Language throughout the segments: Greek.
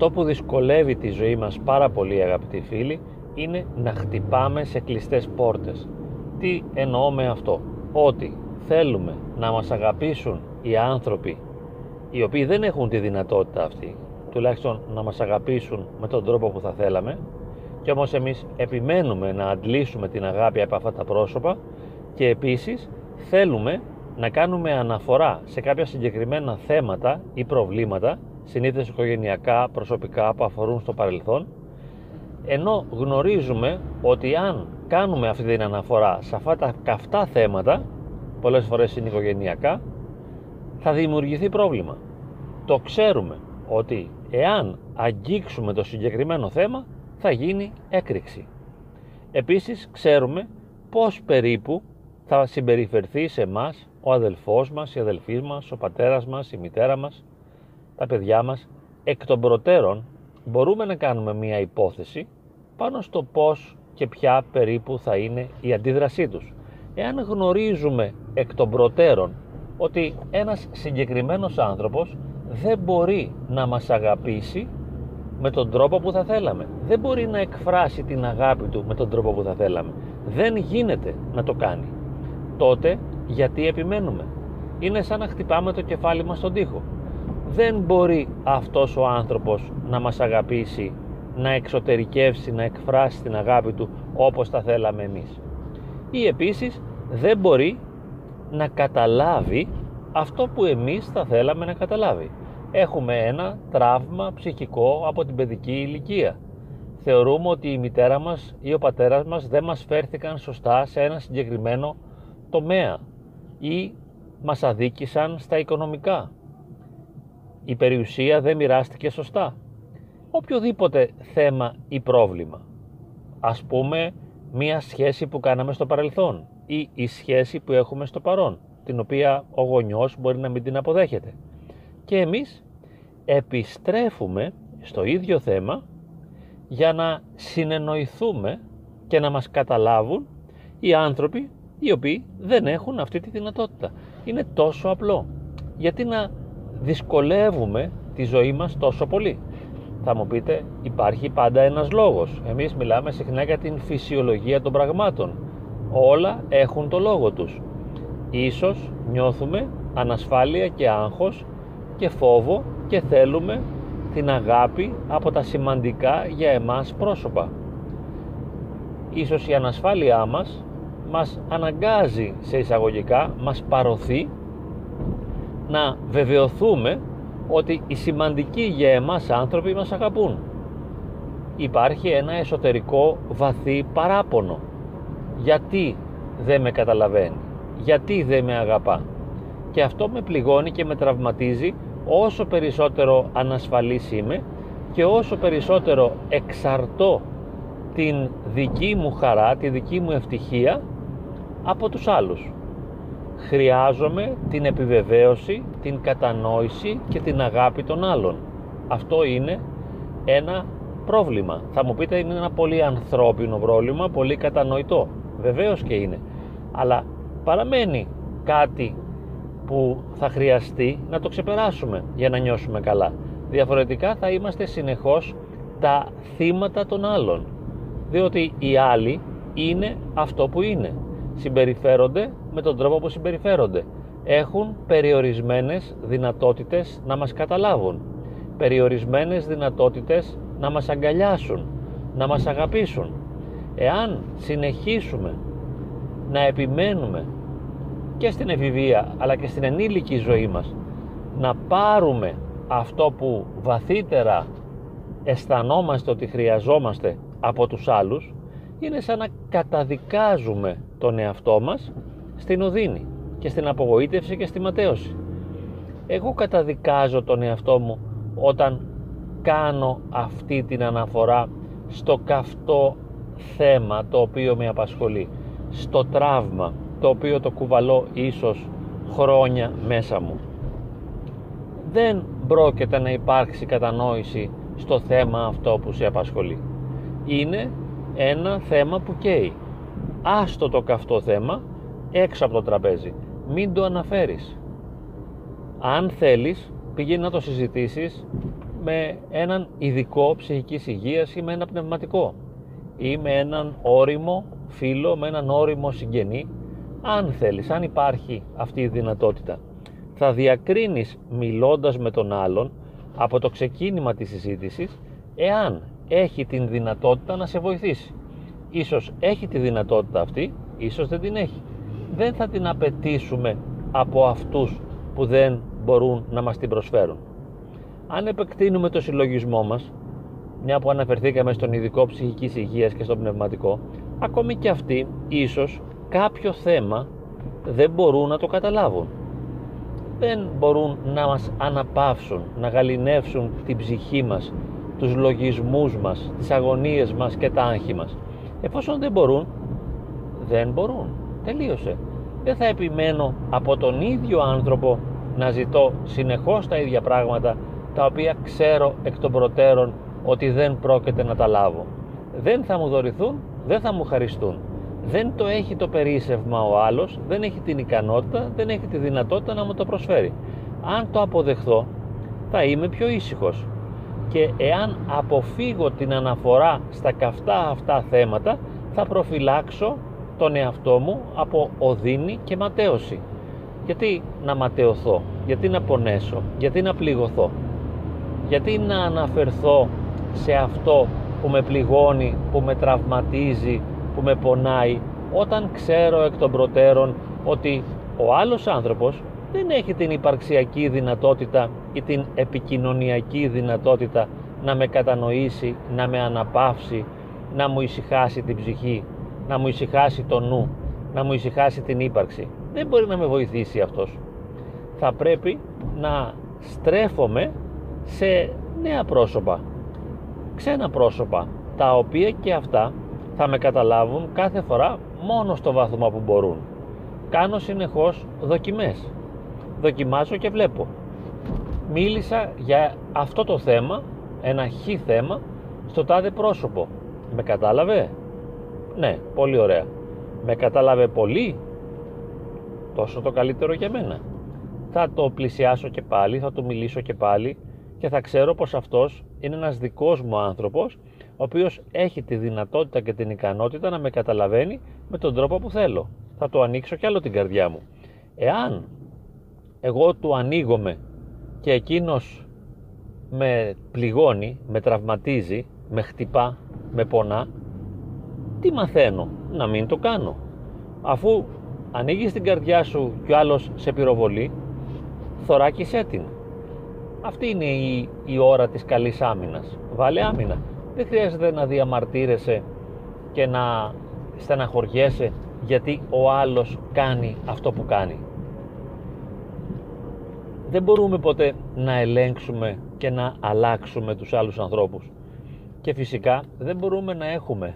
Αυτό που δυσκολεύει τη ζωή μας πάρα πολύ αγαπητοί φίλοι είναι να χτυπάμε σε κλειστές πόρτες. Τι εννοώ με αυτό; Ότι θέλουμε να μας αγαπήσουν οι άνθρωποι οι οποίοι δεν έχουν τη δυνατότητα αυτή τουλάχιστον να μας αγαπήσουν με τον τρόπο που θα θέλαμε και όμως εμείς επιμένουμε να αντλήσουμε την αγάπη από αυτά τα πρόσωπα και επίσης θέλουμε να κάνουμε αναφορά σε κάποια συγκεκριμένα θέματα ή προβλήματα συνήθως οικογενειακά, προσωπικά που αφορούν στο παρελθόν ενώ γνωρίζουμε ότι αν κάνουμε αυτή την αναφορά σε αυτά τα καυτά θέματα πολλές φορές είναι οικογενειακά θα δημιουργηθεί πρόβλημα. Το ξέρουμε ότι εάν αγγίξουμε το συγκεκριμένο θέμα θα γίνει έκρηξη. Επίσης ξέρουμε πως περίπου θα συμπεριφερθεί σε μας ο αδελφός μας, η αδελφή μας, ο πατέρας μας, η μητέρα μας, τα παιδιά μας. Εκ των προτέρων μπορούμε να κάνουμε μία υπόθεση πάνω στο πώς και ποια περίπου θα είναι η αντίδρασή τους. Εάν γνωρίζουμε εκ των προτέρων ότι ένας συγκεκριμένος άνθρωπος δεν μπορεί να μας αγαπήσει με τον τρόπο που θα θέλαμε. Δεν μπορεί να εκφράσει την αγάπη του με τον τρόπο που θα θέλαμε. Δεν γίνεται να το κάνει. Τότε γιατί επιμένουμε; Είναι σαν να χτυπάμε το κεφάλι μας στον τοίχο. Δεν μπορεί αυτός ο άνθρωπος να μας αγαπήσει, να εξωτερικεύσει, να εκφράσει την αγάπη του όπως θα θέλαμε εμείς. Ή επίσης δεν μπορεί να καταλάβει αυτό που εμείς θα θέλαμε να καταλάβει. Έχουμε ένα τραύμα ψυχικό από την παιδική ηλικία. Θεωρούμε ότι η μητέρα μας ή ο πατέρας μας δεν μας φέρθηκαν σωστά σε ένα συγκεκριμένο τομέα ή μας αδίκησαν στα οικονομικά. Η περιουσία δεν μοιράστηκε σωστά. Οποιοδήποτε θέμα ή πρόβλημα. Ας πούμε μία σχέση που κάναμε στο παρελθόν ή η σχέση που έχουμε στο παρόν, την οποία ο γονιός μπορεί να μην την αποδέχεται. Και εμείς επιστρέφουμε στο ίδιο θέμα για να συνεννοηθούμε και να μας καταλάβουν οι άνθρωποι οι οποίοι δεν έχουν αυτή τη δυνατότητα. Είναι τόσο απλό. Γιατί να δυσκολεύουμε τη ζωή μας τόσο πολύ. Θα μου πείτε υπάρχει πάντα ένας λόγος. Εμείς μιλάμε συχνά για την φυσιολογία των πραγμάτων. Όλα έχουν το λόγο τους. Ίσως νιώθουμε ανασφάλεια και άγχος και φόβο και θέλουμε την αγάπη από τα σημαντικά για εμάς πρόσωπα. Ίσως η ανασφάλειά μας μας αναγκάζει σε εισαγωγικά, μας παροθεί να βεβαιωθούμε ότι οι σημαντικοί για εμάς άνθρωποι μας αγαπούν. Υπάρχει ένα εσωτερικό βαθύ παράπονο. Γιατί δεν με καταλαβαίνει, γιατί δεν με αγαπά; Και αυτό με πληγώνει και με τραυματίζει όσο περισσότερο ανασφαλής είμαι και όσο περισσότερο εξαρτώ την δική μου χαρά, τη δική μου ευτυχία από τους άλλους. Χρειάζομαι την επιβεβαίωση, την κατανόηση και την αγάπη των άλλων. Αυτό είναι ένα πρόβλημα. Θα μου πείτε είναι ένα πολύ ανθρώπινο πρόβλημα, πολύ κατανοητό. Βεβαίως και είναι. Αλλά παραμένει κάτι που θα χρειαστεί να το ξεπεράσουμε για να νιώσουμε καλά. Διαφορετικά θα είμαστε συνεχώς τα θύματα των άλλων. Διότι οι άλλοι είναι αυτό που είναι συμπεριφέρονται με τον τρόπο που συμπεριφέρονται. Έχουν περιορισμένες δυνατότητες να μας καταλάβουν, περιορισμένες δυνατότητες να μας αγκαλιάσουν, να μας αγαπήσουν. Εάν συνεχίσουμε να επιμένουμε και στην εφηβεία αλλά και στην ενήλικη ζωή μας να πάρουμε αυτό που βαθύτερα αισθανόμαστε ότι χρειαζόμαστε από τους άλλους είναι σαν να καταδικάζουμε τον εαυτό μας στην οδύνη και στην απογοήτευση και στη ματέωση. Εγώ καταδικάζω τον εαυτό μου όταν κάνω αυτή την αναφορά στο καυτό θέμα το οποίο με απασχολεί, στο τραύμα το οποίο το κουβαλώ ίσως χρόνια μέσα μου. Δεν πρόκειται να υπάρξει κατανόηση στο θέμα αυτό που σε απασχολεί. Είναι ένα θέμα που καίει. Άστο το καυτό θέμα έξω από το τραπέζι. Μην το αναφέρεις. Αν θέλεις, πηγαίνει να το συζητήσεις με έναν ειδικό ψυχικής υγείας ή με ένα πνευματικό. Ή με έναν όριμο φίλο, με έναν όριμο συγγενή. Αν θέλεις, αν υπάρχει αυτή η δυνατότητα. Θα διακρίνεις μιλώντας με τον άλλον από το ξεκίνημα της συζήτησης εάν έχει την δυνατότητα να σε βοηθήσει. Ίσως έχει τη δυνατότητα αυτή ίσως δεν την έχει δεν θα την απαιτήσουμε από αυτούς που δεν μπορούν να μας την προσφέρουν. Αν επεκτείνουμε το συλλογισμό μας μια που αναφερθήκαμε στον ειδικό ψυχικής υγείας και στον πνευματικό ακόμη και αυτοί ίσως κάποιο θέμα δεν μπορούν να το καταλάβουν. Δεν μπορούν να μας αναπαύσουν να γαλινεύσουν την ψυχή μας τους λογισμούς μας, τις αγωνίες μας και τα άγχη μας. Εφόσον δεν μπορούν δεν μπορούν, τελείωσε δεν θα επιμένω από τον ίδιο άνθρωπο να ζητώ συνεχώς τα ίδια πράγματα τα οποία ξέρω εκ των προτέρων ότι δεν πρόκειται να τα λάβω. Δεν θα μου δωρηθούν, δεν θα μου χαριστούν. Δεν το έχει το περίσευμα ο άλλος, δεν έχει την ικανότητα, δεν έχει τη δυνατότητα να μου το προσφέρει. Αν το αποδεχθώ, θα είμαι πιο ήσυχος. Και εάν αποφύγω την αναφορά στα καυτά αυτά θέματα, θα προφυλάξω τον εαυτό μου από οδύνη και ματέωση. Γιατί να ματαιωθώ, γιατί να πονέσω, γιατί να πληγωθώ γιατί να αναφερθώ σε αυτό που με πληγώνει, που με τραυματίζει, που με πονάει όταν ξέρω εκ των προτέρων ότι ο άλλος άνθρωπος δεν έχει την υπαρξιακή δυνατότητα ή την επικοινωνιακή δυνατότητα να με κατανοήσει, να με αναπαύσει, να μου ησυχάσει την ψυχή, να μου ησυχάσει το νου, να μου ησυχάσει την ύπαρξη. Δεν μπορεί να με βοηθήσει αυτός. Θα πρέπει να στρέφομαι σε νέα πρόσωπα, ξένα πρόσωπα, τα οποία και αυτά θα με καταλάβουν κάθε φορά μόνο στο βάθμα που μπορούν. Κάνω συνεχώς δοκιμές. Δοκιμάζω και βλέπω. Μίλησα για αυτό το θέμα, ένα χ θέμα, στο τάδε πρόσωπο. Με κατάλαβε; Ναι, πολύ ωραία. Με κατάλαβε πολύ; Τόσο το καλύτερο για μένα. Θα το πλησιάσω και πάλι, θα του μιλήσω και πάλι και θα ξέρω πως αυτός είναι ένας δικός μου άνθρωπος ο οποίος έχει τη δυνατότητα και την ικανότητα να με καταλαβαίνει με τον τρόπο που θέλω. Θα του ανοίξω κι άλλο την καρδιά μου. Εάν εγώ του ανοίγομαι και εκείνος με πληγώνει, με τραυματίζει, με χτυπά, με πονά, τι μαθαίνω, να μην το κάνω. Αφού ανοίγεις την καρδιά σου κι άλλος σε πυροβολεί, θωράκισέ την. Αυτή είναι η, η ώρα της καλής άμυνας. Βάλε άμυνα. Δεν χρειάζεται να διαμαρτύρεσαι και να στεναχωριέσαι γιατί ο άλλος κάνει αυτό που κάνει. Δεν μπορούμε ποτέ να ελέγξουμε και να αλλάξουμε τους άλλους ανθρώπους. Και φυσικά δεν μπορούμε να έχουμε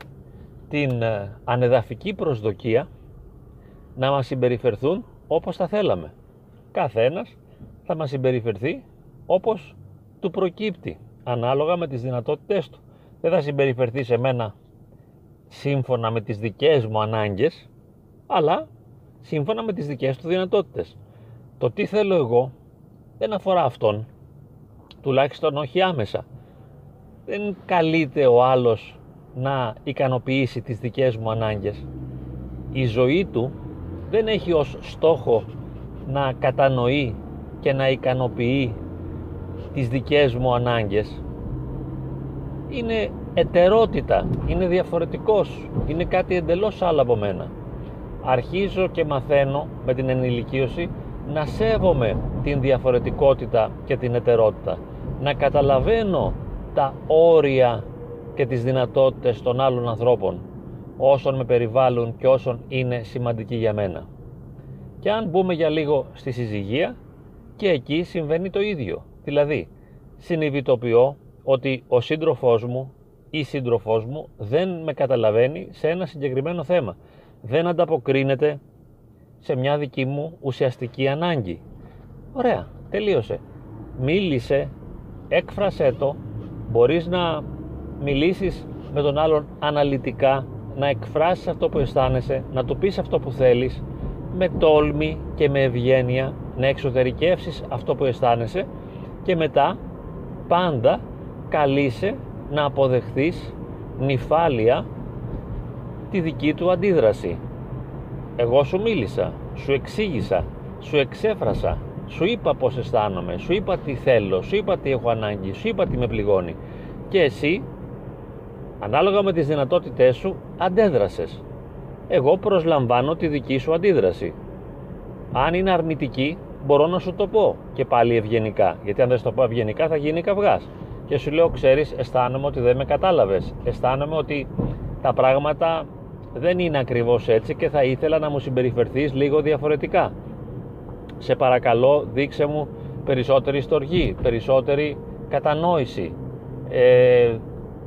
την ε, ανεδαφική προσδοκία να μας συμπεριφερθούν όπως θα θέλαμε. Καθένας θα μας συμπεριφερθεί όπως του προκύπτει ανάλογα με τις δυνατότητές του. Δεν θα συμπεριφερθεί σε μένα σύμφωνα με τις δικές μου ανάγκες, αλλά σύμφωνα με τις δικές του δυνατότητες. Το τι θέλω εγώ δεν αφορά αυτόν, τουλάχιστον όχι άμεσα. Δεν καλείται ο άλλος να ικανοποιήσει τις δικές μου ανάγκες. Η ζωή του δεν έχει ως στόχο να κατανοεί και να ικανοποιεί τις δικές μου ανάγκες είναι ετερότητα, είναι διαφορετικός, είναι κάτι εντελώς άλλο από μένα. Αρχίζω και μαθαίνω με την ενηλικίωση να σέβομαι την διαφορετικότητα και την ετερότητα, να καταλαβαίνω τα όρια και τις δυνατότητες των άλλων ανθρώπων όσων με περιβάλλουν και όσων είναι σημαντικοί για μένα. Και αν μπούμε για λίγο στη συζυγία και εκεί συμβαίνει το ίδιο. Δηλαδή, συνειδητοποιώ ότι ο σύντροφός μου ή σύντροφός μου δεν με καταλαβαίνει σε ένα συγκεκριμένο θέμα. Δεν ανταποκρίνεται σε μια δική μου ουσιαστική ανάγκη. Ωραία, τελείωσε. Μίλησε, έκφρασέ το, μπορείς να μιλήσεις με τον άλλον αναλυτικά, να εκφράσεις αυτό που αισθάνεσαι, να του πεις αυτό που θέλεις, με τόλμη και με ευγένεια, να εξωτερικεύσεις αυτό που αισθάνεσαι και μετά πάντα καλείσαι να αποδεχθείς νυφάλια τη δική του αντίδραση. Εγώ σου μίλησα, σου εξήγησα, σου εξέφρασα, σου είπα πώς αισθάνομαι, σου είπα τι θέλω, σου είπα τι έχω ανάγκη, σου είπα τι με πληγώνει. Και εσύ, ανάλογα με τις δυνατότητές σου, αντέδρασες. Εγώ προσλαμβάνω τη δική σου αντίδραση. Αν είναι αρνητική, μπορώ να σου το πω και πάλι ευγενικά. Γιατί αν δεν σου το πω ευγενικά, θα γίνει καυγάς. Και σου λέω, ξέρεις, αισθάνομαι ότι δεν με κατάλαβες. Αισθάνομαι ότι τα πράγματα δεν είναι ακριβώς έτσι και θα ήθελα να μου συμπεριφερθείς λίγο διαφορετικά. Σε παρακαλώ, δείξε μου περισσότερη στοργή, περισσότερη κατανόηση. Ε,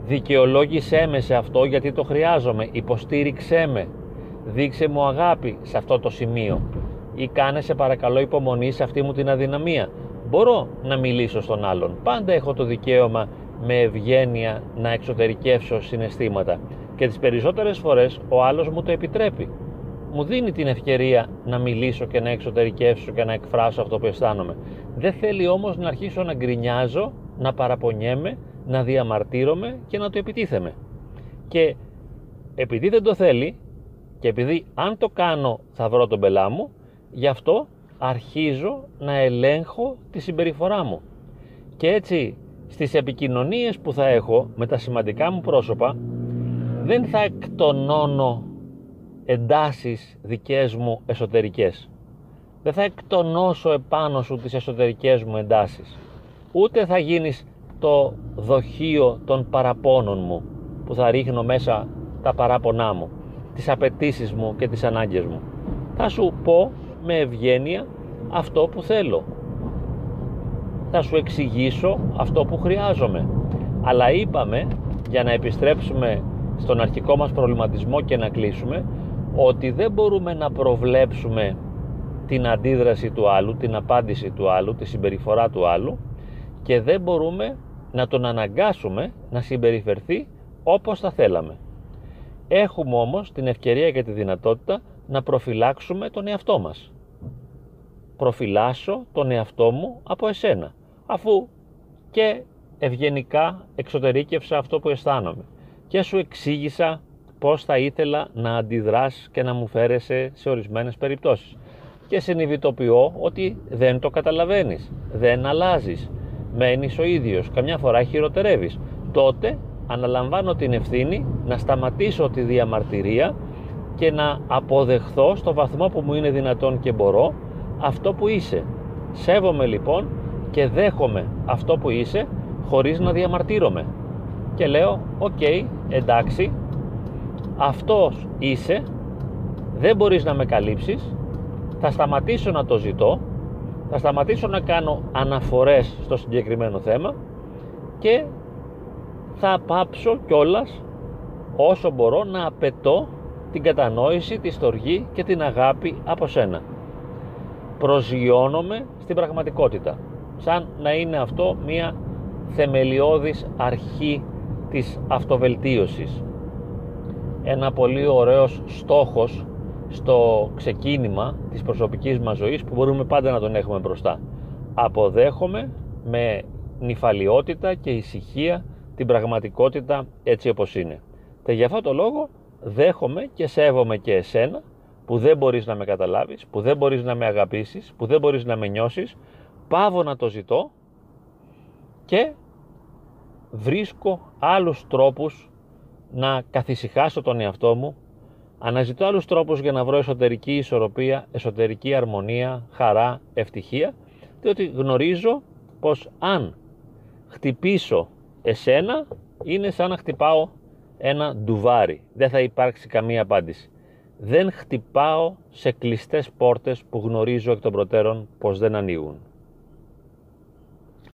δικαιολόγησέ με σε αυτό γιατί το χρειάζομαι, υποστήριξέ με, δείξε μου αγάπη σε αυτό το σημείο ή κάνε σε παρακαλώ υπομονή σε αυτή μου την αδυναμία. Μπορώ να μιλήσω στον άλλον. Πάντα έχω το δικαίωμα με ευγένεια να εξωτερικεύσω συναισθήματα και τις περισσότερες φορές ο άλλος μου το επιτρέπει. Μου δίνει την ευκαιρία να μιλήσω και να εξωτερικεύσω και να εκφράσω αυτό που αισθάνομαι. Δεν θέλει όμως να αρχίσω να γκρινιάζω, να παραπονιέμαι, να διαμαρτύρομαι και να το επιτίθεμαι. Και επειδή δεν το θέλει και επειδή αν το κάνω θα βρω τον πελά μου, Γι' αυτό αρχίζω να ελέγχω τη συμπεριφορά μου. Και έτσι στις επικοινωνίες που θα έχω με τα σημαντικά μου πρόσωπα δεν θα εκτονώνω εντάσεις δικές μου εσωτερικές. Δεν θα εκτονώσω επάνω σου τις εσωτερικές μου εντάσεις. Ούτε θα γίνεις το δοχείο των παραπώνων μου που θα ρίχνω μέσα τα παράπονά μου, τις απαιτήσεις μου και τις ανάγκες μου. Θα σου πω με ευγένεια αυτό που θέλω. Θα σου εξηγήσω αυτό που χρειάζομαι. Αλλά είπαμε, για να επιστρέψουμε στον αρχικό μας προβληματισμό και να κλείσουμε, ότι δεν μπορούμε να προβλέψουμε την αντίδραση του άλλου, την απάντηση του άλλου, τη συμπεριφορά του άλλου και δεν μπορούμε να τον αναγκάσουμε να συμπεριφερθεί όπως θα θέλαμε. Έχουμε όμως την ευκαιρία και τη δυνατότητα να προφυλάξουμε τον εαυτό μας. Προφυλάσω τον εαυτό μου από εσένα αφού και ευγενικά εξωτερήκευσα αυτό που αισθάνομαι και σου εξήγησα πώς θα ήθελα να αντιδράς και να μου φέρεσαι σε ορισμένες περιπτώσεις. Και συνειδητοποιώ ότι δεν το καταλαβαίνεις, δεν αλλάζεις, μένεις ο ίδιος, καμιά φορά χειροτερεύεις. Τότε αναλαμβάνω την ευθύνη να σταματήσω τη διαμαρτυρία και να αποδεχθώ στο βαθμό που μου είναι δυνατόν και μπορώ αυτό που είσαι. Σέβομαι λοιπόν και δέχομαι αυτό που είσαι χωρίς να διαμαρτύρομαι. Και λέω, οκ, εντάξει, αυτός είσαι, δεν μπορείς να με καλύψεις, θα σταματήσω να το ζητώ, θα σταματήσω να κάνω αναφορές στο συγκεκριμένο θέμα και θα πάψω κιόλας όσο μπορώ να απαιτώ την κατανόηση, τη στοργή και την αγάπη από σένα. Προσγειώνομαι στην πραγματικότητα σαν να είναι αυτό μια θεμελιώδης αρχή της αυτοβελτίωσης. Ένα πολύ ωραίος στόχος στο ξεκίνημα της προσωπικής μας ζωής που μπορούμε πάντα να τον έχουμε μπροστά. Αποδέχομαι με νυφαλιότητα και ησυχία την πραγματικότητα έτσι όπως είναι. Και για αυτό το λόγο δέχομαι και σέβομαι και εσένα που δεν μπορείς να με καταλάβεις, που δεν μπορείς να με αγαπήσεις, που δεν μπορείς να με νιώσεις, πάβω να το ζητώ και βρίσκω άλλους τρόπους να καθησυχάσω τον εαυτό μου, αναζητώ άλλους τρόπους για να βρω εσωτερική ισορροπία, εσωτερική αρμονία, χαρά, ευτυχία, διότι γνωρίζω πως αν χτυπήσω εσένα είναι σαν να χτυπάω ένα ντουβάρι. Δεν θα υπάρξει καμία απάντηση δεν χτυπάω σε κλειστές πόρτες που γνωρίζω εκ των προτέρων πως δεν ανοίγουν.